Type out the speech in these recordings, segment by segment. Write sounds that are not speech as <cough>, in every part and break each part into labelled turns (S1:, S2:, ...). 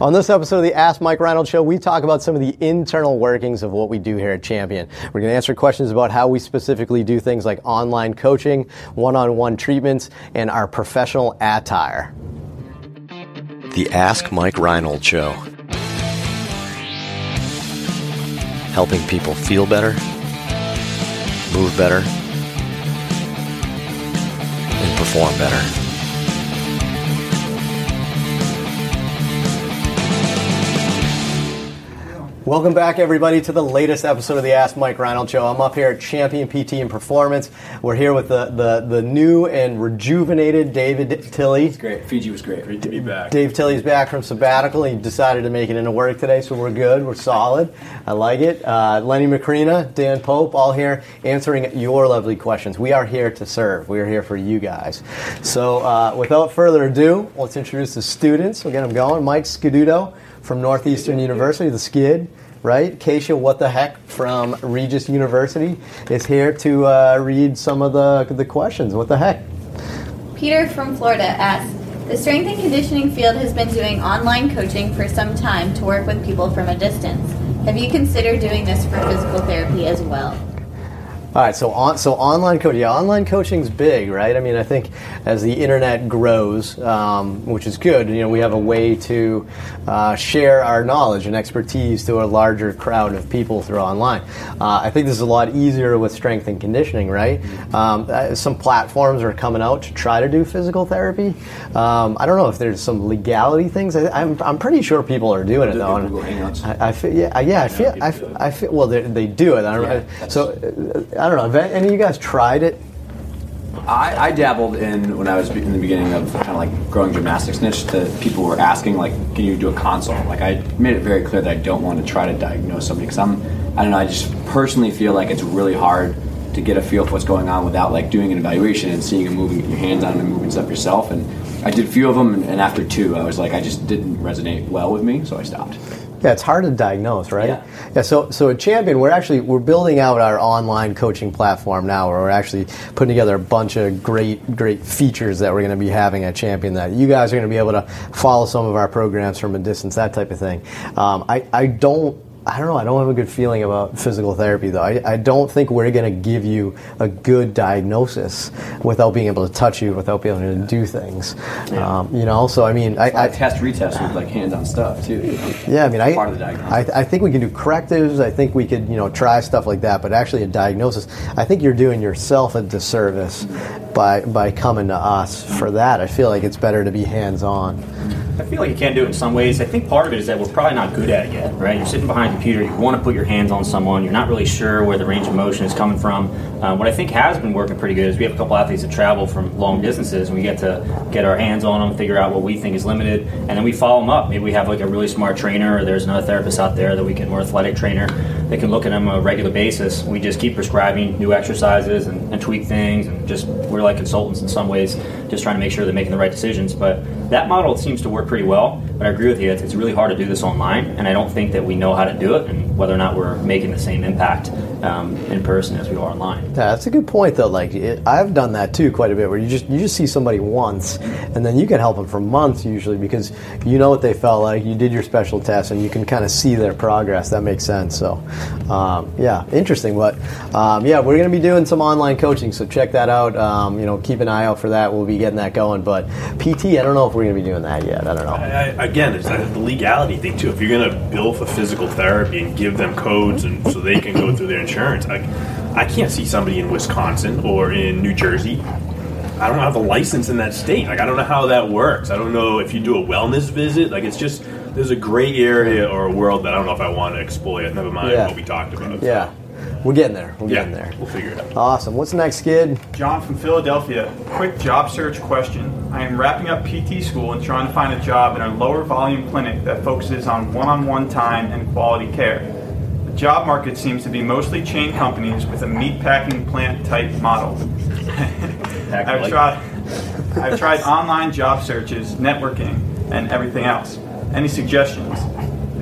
S1: On this episode of the Ask Mike Reinold Show, we talk about some of the internal workings of what we do here at Champion. We're going to answer questions about how we specifically do things like online coaching, one on one treatments, and our professional attire.
S2: The Ask Mike Reinold Show. Helping people feel better, move better, and perform better.
S1: Welcome back, everybody, to the latest episode of the Ask Mike Reinold Show. I'm up here at Champion PT and Performance. We're here with the, the, the new and rejuvenated David Tilley.
S3: It's great. Fiji was great. Great to be back.
S1: Dave Tilley's back from sabbatical. He decided to make it into work today, so we're good. We're solid. I like it. Uh, Lenny Macrina, Dan Pope, all here answering your lovely questions. We are here to serve. We are here for you guys. So, uh, without further ado, let's introduce the students. We'll get them going. Mike Scaduto from Northeastern University, the Skid, right? Keisha, what the heck from Regis University is here to uh, read some of the, the questions. What the heck?
S4: Peter from Florida asks, the strength and conditioning field has been doing online coaching for some time to work with people from a distance. Have you considered doing this for physical therapy as well?
S1: All right, so on, so online coaching, yeah, online coaching's big, right? I mean, I think as the internet grows, um, which is good, you know, we have a way to uh, share our knowledge and expertise to a larger crowd of people through online. Uh, I think this is a lot easier with strength and conditioning, right? Um, uh, some platforms are coming out to try to do physical therapy. Um, I don't know if there's some legality things. I, am I'm, I'm pretty sure people are doing it though. I, I feel, yeah, yeah, I feel, I, feel, I feel well, they, they do it. I don't yeah, so I don't know. Have any of you guys tried it?
S3: I, I, dabbled in when I was in the beginning of kind of like growing gymnastics niche. To people were asking like, "Can you do a consult?" Like I made it very clear that I don't want to try to diagnose somebody because I'm, I don't know. I just personally feel like it's really hard to get a feel for what's going on without like doing an evaluation and seeing and moving your hands on and moving stuff yourself. And I did a few of them, and after two, I was like, I just didn't resonate well with me, so I stopped.
S1: Yeah, it's hard to diagnose, right? Yeah. yeah. So, so at Champion, we're actually we're building out our online coaching platform now. Where we're actually putting together a bunch of great, great features that we're going to be having at Champion. That you guys are going to be able to follow some of our programs from a distance, that type of thing. Um, I, I don't I don't know. I don't have a good feeling about physical therapy, though. I, I don't think we're going to give you a good diagnosis without being able to touch you, without being able to do things. Yeah. Um, you know, so I mean, I,
S3: I, test retest with like hands-on stuff too. You know?
S1: Yeah, I mean, I, I, I think we can do correctives. I think we could, you know, try stuff like that. But actually, a diagnosis, I think you're doing yourself a disservice by by coming to us for that. I feel like it's better to be hands-on.
S5: I feel like you can do it in some ways. I think part of it is that we're probably not good at it yet, right? You're sitting behind a computer, you want to put your hands on someone, you're not really sure where the range of motion is coming from. Um, what I think has been working pretty good is we have a couple athletes that travel from long distances, and we get to get our hands on them, figure out what we think is limited, and then we follow them up. Maybe we have like a really smart trainer, or there's another therapist out there that we can, more athletic trainer, that can look at them on a regular basis. We just keep prescribing new exercises and, and tweak things, and just we're like consultants in some ways, just trying to make sure they're making the right decisions. But that model seems to work pretty well. But I agree with you; it's, it's, really hard to do this online, and I don't think that we know how to do it, and whether or not we're making the same impact um, in person as we are online.
S1: Yeah, that's a good point, though. Like it, I've done that too quite a bit, where you just you just see somebody once, and then you can help them for months usually because you know what they felt like. You did your special test, and you can kind of see their progress. That makes sense. So, um, yeah, interesting. But um, yeah, we're going to be doing some online coaching, so check that out. Um, you know, keep an eye out for that. We'll be getting that going. But PT, I don't know if we're going to be doing that yet. I don't know. I,
S6: I, again, it's the legality thing too. If you're going to bill for physical therapy and give them codes and so they can go through their insurance, I, I can't see somebody in Wisconsin or in New Jersey. I don't have a license in that state. Like I don't know how that works. I don't know if you do a wellness visit. Like it's just there's a gray area or a world that I don't know if I want to exploit. Never mind yeah. what we talked about.
S1: Yeah. We're getting there. We're
S6: yeah,
S1: getting there.
S6: We'll figure it out.
S1: Awesome. What's next, kid?
S7: John from Philadelphia. Quick job search question. I am wrapping up PT school and trying to find a job in a lower volume clinic that focuses on one on one time and quality care. The job market seems to be mostly chain companies with a meat packing plant type model. I've tried I've tried online job searches, networking, and everything else. Any suggestions?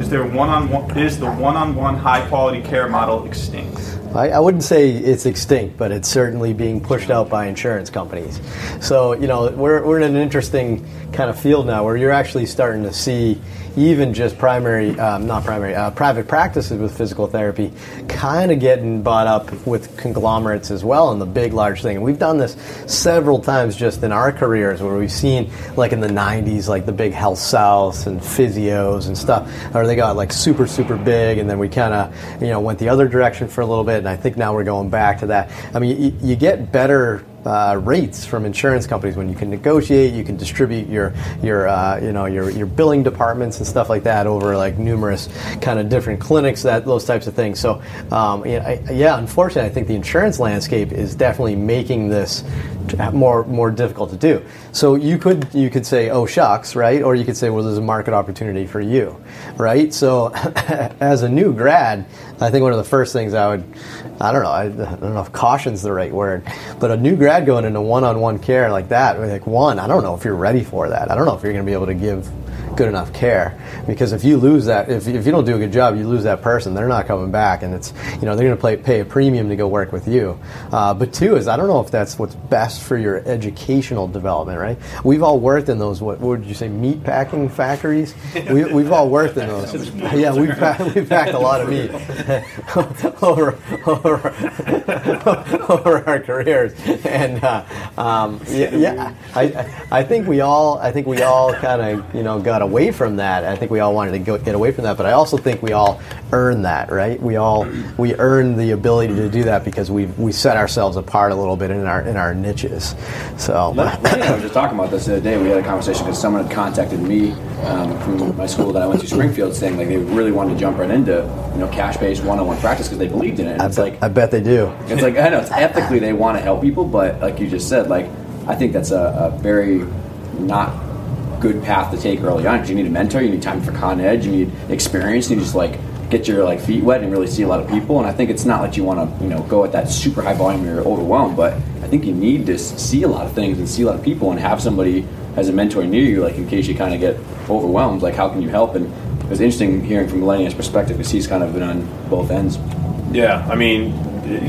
S7: Is there one-on-one? Is the one-on-one high-quality care model extinct?
S1: I, I wouldn't say it's extinct, but it's certainly being pushed out by insurance companies. So, you know, we're, we're in an interesting kind of field now where you're actually starting to see even just primary, um, not primary, uh, private practices with physical therapy kind of getting bought up with conglomerates as well and the big, large thing. And we've done this several times just in our careers where we've seen, like in the 90s, like the big HealthSouths and physios and stuff, or they got like super, super big, and then we kind of, you know, went the other direction for a little bit, and I think now we're going back to that. I mean, you get better uh, rates from insurance companies when you can negotiate, you can distribute your your uh, you know your your billing departments and stuff like that over like numerous kind of different clinics that those types of things. So um, yeah, unfortunately, I think the insurance landscape is definitely making this more more difficult to do. So you could you could say, oh shucks, right? Or you could say, well, there's a market opportunity for you, right? So <laughs> as a new grad, I think one of the first things I would, I don't know, I, I don't know if caution's the right word, but a new grad going into one-on-one care like that, like one, I don't know if you're ready for that. I don't know if you're going to be able to give good enough care. Because if you lose that if, if you don't do a good job you lose that person. They're not coming back and it's you know they're going to pay a premium to go work with you. Uh, but two is i don't know if that's what's best for your educational development right? We've all worked in those what, what would you say meat packing factories? We, we've all worked in those. <laughs> Yeah we've, packed, we've packed a lot of meat <laughs> over, over, <laughs> over our careers. And uh, um, yeah, yeah I, I think we all I think we all kind of you know got away from that. I think we all wanted to go, get away from that, but I also think we all earn that, right? We all we earn the ability to do that because we we set ourselves apart a little bit in our in our niches. So
S3: I was just talking about this the other day. We had a conversation because someone had contacted me um, from my school that I went to, Springfield, saying like they really wanted to jump right into you know cash based one on one practice because they believed in it. And
S1: I
S3: it's
S1: bet,
S3: like
S1: I bet they do.
S3: it's like I know it's ethically they want to help people, but like you just said, like I think that's a, a very not good path to take early on because you need a mentor, you need time for Con Ed, you need experience, you need just like get your like feet wet and really see a lot of people. And I think it's not like you want to you know go at that super high volume where you're overwhelmed, but I think you need to see a lot of things and see a lot of people and have somebody as a mentor near you, like in case you kind of get overwhelmed, like how can you help? And it was interesting hearing from Lenny's perspective because he's kind of been on both ends.
S6: Yeah, I mean,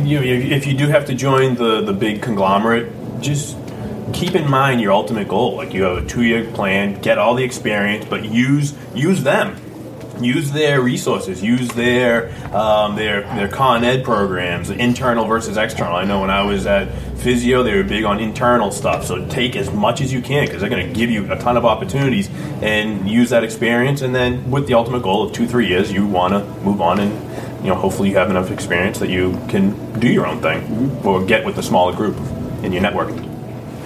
S6: you if you do have to join the the big conglomerate, just keep in mind your ultimate goal. Like you have a two year plan, get all the experience, but use use them. Use their resources. Use their um, their their Con Ed programs, internal versus external. I know when I was at Physio, they were big on internal stuff. So take as much as you can because they're going to give you a ton of opportunities and use that experience. And then with the ultimate goal of two three years, you want to move on and you know hopefully you have enough experience that you can do your own thing or get with a smaller group in your network.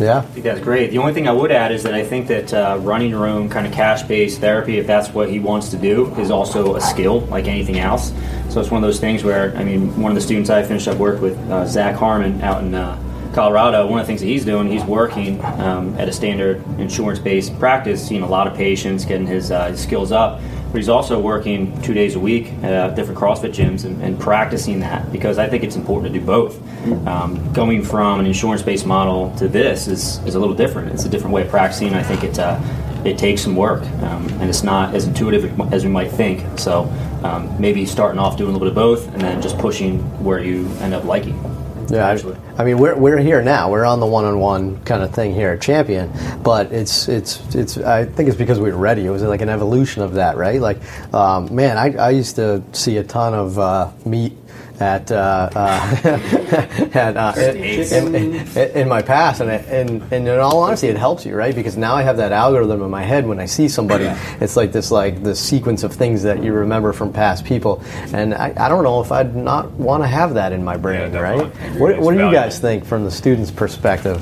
S1: Yeah.
S5: I think that's great. The only thing I would add is that I think that uh, running own kind of cash-based therapy, if that's what he wants to do, is also a skill like anything else. So it's one of those things where, I mean, one of the students I finished up work with, uh, Zach Harmon, out in uh, Colorado, one of the things that he's doing, he's working um, at a standard insurance-based practice, seeing a lot of patients, getting his, uh, his skills up. But he's also working two days a week at uh, different CrossFit gyms and, and practicing that because I think it's important to do both. Um, going from an insurance-based model to this is, is a little different. It's a different way of practicing. I think it uh, it takes some work, um, and it's not as intuitive as we might think. So um, maybe starting off doing a little bit of both, and then just pushing where you end up liking.
S1: Yeah,
S5: eventually.
S1: I, I mean we're, we're here now. We're on the one-on-one kind of thing here at Champion, but it's it's it's. I think it's because we were ready. It was like an evolution of that, right? Like, um, man, I, I used to see a ton of uh, meat at uh, uh, <laughs> at uh, in, in, in, in my past, and, it, and and in all honesty, it helps you, right? Because now I have that algorithm in my head when I see somebody. It's like this like the sequence of things that you remember from past people, and I, I don't know if I'd not want to have that in my brain,
S6: Yeah,
S1: right? What, what do you guys think from the student's perspective?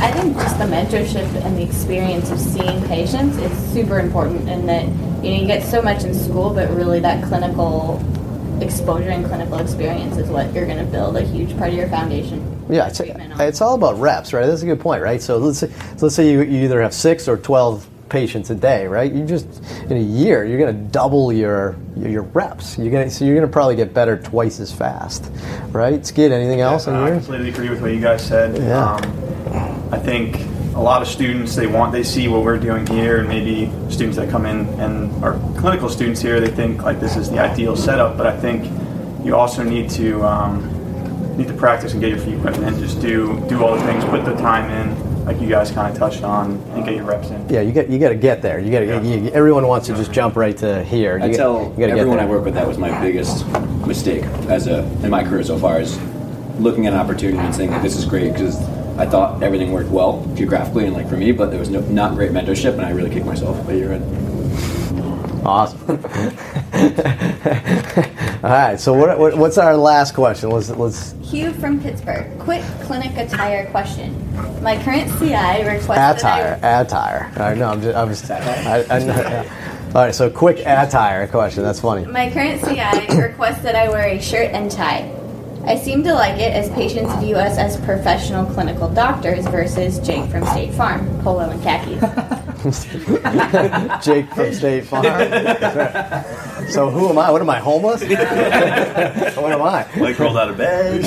S4: I think just the mentorship and the experience of seeing patients is super important and that you know you get so much in school, but really that clinical exposure and clinical experience is what you're going to build a huge part of your foundation.
S1: Yeah, it's, it's all about reps, right? That's a good point, right? So let's say, so let's say you, you either have six or twelve patients a day, right? You just in a year you're going to double your your reps. You're going to so you're going to probably get better twice as fast, right? Skid, anything else
S7: Uh,
S1: on
S7: I completely agree with what you guys said.
S1: Yeah.
S7: Um, I think a lot of students they want they see what we're doing here, and maybe students that come in and are clinical students here, they think like this is the ideal setup. But I think you also need to um, need to practice and get your feet wet, and just do do all the things, put the time in, like you guys kind of touched on, and get your reps in.
S1: Yeah, you got you got to get there. You got to. You, everyone wants to just jump right to here.
S3: I
S1: You
S3: tell
S1: you gotta get
S3: everyone I work with that was my biggest mistake as a in my career so far is looking at an opportunity and saying like this is great because I thought everything worked well geographically and like for me, but there was no not great mentorship and I really kicked myself. But you're right.
S1: Awesome. <laughs> All right. So what, what, what's our last question? Let's let's
S4: Hugh from Pittsburgh. Quick clinic attire question. My current CI requests
S1: attire
S4: I,
S1: attire. All right, no, I'm just I'm just. I, I, yeah. All right. So quick attire question. That's funny.
S4: my current CI requests that I wear a shirt and tie. I seem to like it as patients view us as professional clinical doctors versus Jake from State Farm, polo and khakis. <laughs> <laughs>
S1: Jake from State Farm. <laughs> so who am I? What am I? Homeless? <laughs> what am I?
S6: Like rolled out of bed.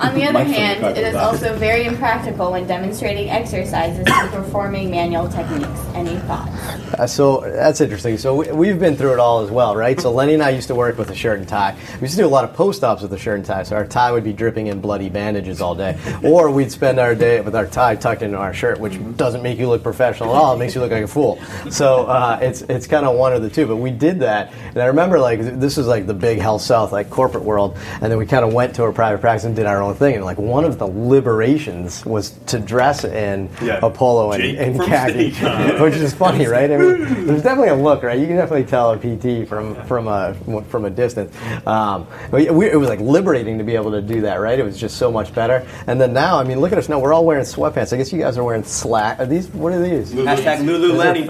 S4: On the other
S3: My favorite
S4: hand, it is
S3: about
S4: also very impractical when demonstrating exercises and performing manual techniques. Any thoughts?
S1: Uh, so that's interesting. So we, we've been through it all as well, right? So Lenny and I used to work with a shirt and tie. We used to do a lot of post-ops with a shirt and tie. So our tie would be dripping in bloody bandages all day, or we'd spend our day with our tie tucked into our shirt, which doesn't make you look professional at all. It makes you look like a fool. So uh, it's it's kind of one of the two. But we did that, and I remember like this was like the big HealthSouth, like corporate world, and then we kind of went to our private practice and did our own thing. And like one of the liberations was to dress in
S6: Yeah.
S1: a polo and,
S6: Jake
S1: and khaki, <laughs> which is funny, right? I mean, <laughs> there's definitely a look, right? You can definitely tell a PT from from a from a distance. Um, we, we, it was like liberating to be able to do that, right? It was just so much better. And then now, I mean, look at us now. We're all wearing sweatpants. I guess you guys are wearing slack. Are these? What are these?
S3: Hashtag
S1: Those
S3: Lulu Lenny.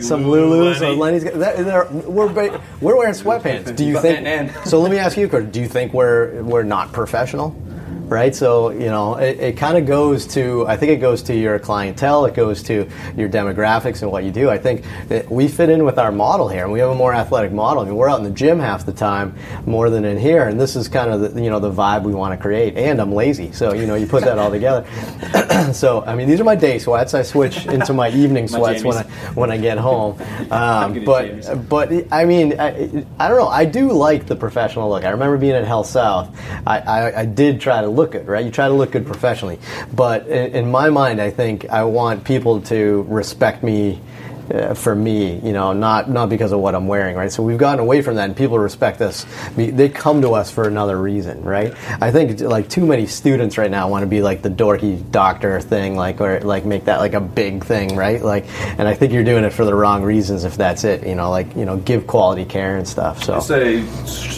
S1: Some Lulus. or
S6: Lenny.
S1: Lenny's. That, we're ba- we're wearing sweatpants. Do you think? So let me ask you, Kurt. Do you think we're we're not professional? Right, so you know it, it kind of goes to. I think it goes to your clientele. It goes to your demographics and what you do. I think that we fit in with our model here, and we have a more athletic model. I mean, we're out in the gym half the time more than in here, and this is kind of the you know the vibe we want to create. And I'm lazy, so you know you put that all together. <coughs> so I mean, these are my day sweats. I switch into my evening <laughs>
S3: My
S1: sweats when I when I get home. <laughs> Um, but
S3: jammies.
S1: but I mean, I, I don't know. I do like the professional look. I remember being at HealthSouth. I, I, I did try to look good, right? You try to look good professionally. But in, in my mind, I think I want people to respect me. Uh, for me, you know, not not because of what I'm wearing, right? So we've gotten away from that, and people respect us. They come to us for another reason, right? I think like too many students right now want to be like the dorky doctor thing, like or like make that like a big thing, right? Like, and I think you're doing it for the wrong reasons if that's it, you know, like you know, give quality care and stuff. So
S6: Say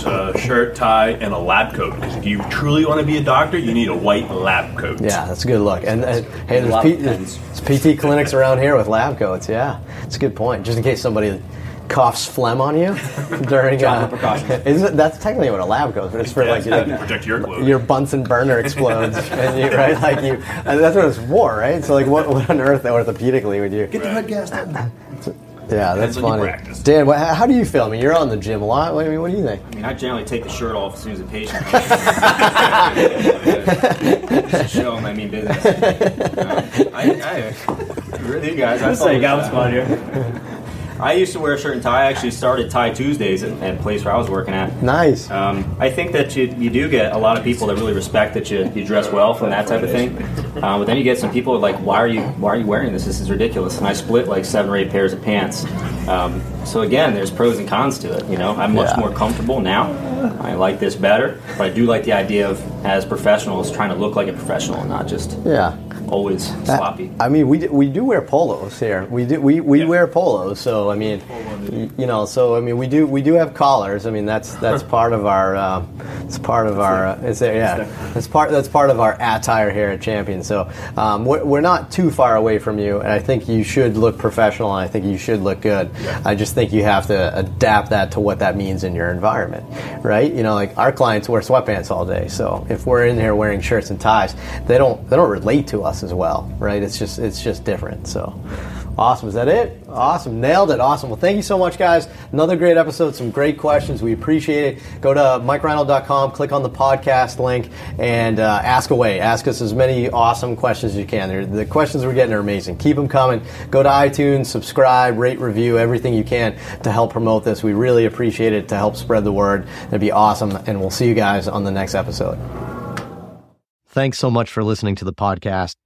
S6: uh, shirt, tie, and a lab coat. Because if you truly want to be a doctor, you need a white lab coat.
S1: Yeah, that's a good look. And, and hey, there's, P- there's PT clinics around here with lab coats. Yeah, it's a good point. Just in case somebody coughs phlegm on you <laughs> during.
S3: Travel
S1: Uh,
S3: precautions. <laughs>
S1: isn't it, that's technically what a lab goes, is, but it's for
S6: Yeah,
S1: like
S6: it's
S1: your, <laughs>
S6: protect your clothes.
S1: your Bunsen burner explodes, and you, right? Like you, and that's what it's for, right? So like, what, what on earth orthopedically would you?
S6: Get the hood gas up.
S1: Yeah, that's
S6: Depends on
S1: funny.
S6: practice.
S1: Dan, what, how do you feel? I mean, you're on the gym a lot. I mean, what do you think?
S5: I mean, I generally take the shirt off as soon as the patient comes. Just show them I mean business. Uh, <laughs> I, I agree with you guys. I
S8: say,
S5: follow
S8: got
S5: that.
S8: one here.
S5: I used to wear a shirt and tie. I actually started Tie Tuesdays at, at a place where I was working at.
S1: Nice.
S5: Um, I think that you, you do get a lot of people that really respect that you, you dress well from that type of thing. Uh, but then you get some people like, why are you why are you wearing this? This is ridiculous. And I split like seven or eight pairs of pants. Um, so again, there's pros and cons to it. You know, I'm much
S1: Yeah.
S5: more comfortable now. I like this better, but I do like the idea of as professionals trying to look like a professional and not just
S1: yeah.
S5: Always sloppy.
S1: I mean, we, do- we do wear polos here. We do we, we
S6: Yeah.
S1: wear polos. So I mean, you know, so I mean, we do we do have collars. I mean, that's that's <laughs> part of our uh, it's part of our uh, it's there, yeah. That's part that's part of our attire here at Champion. So um, we're, we're not too far away from you, and I think you should look professional, and I think you should look good. I just think you have to adapt that to what that means in your environment, right? You know, like our clients wear sweatpants all day. So if we're in here wearing shirts and ties, they don't they don't relate to us as well, right? It's just it's just different. So Awesome. Is that it? Awesome. Nailed it. Awesome. Well, thank you so much, guys. Another great episode. Some great questions. We appreciate it. Go to MikeReinold.com, click on the podcast link, and uh, ask away. Ask us as many awesome questions as you can. They're, the questions we're getting are amazing. Keep them coming. Go to iTunes, subscribe, rate, review, everything you can to help promote this. We really appreciate it to help spread the word. It'd be awesome. And we'll see you guys on the next episode. Thanks so much for listening to the podcast.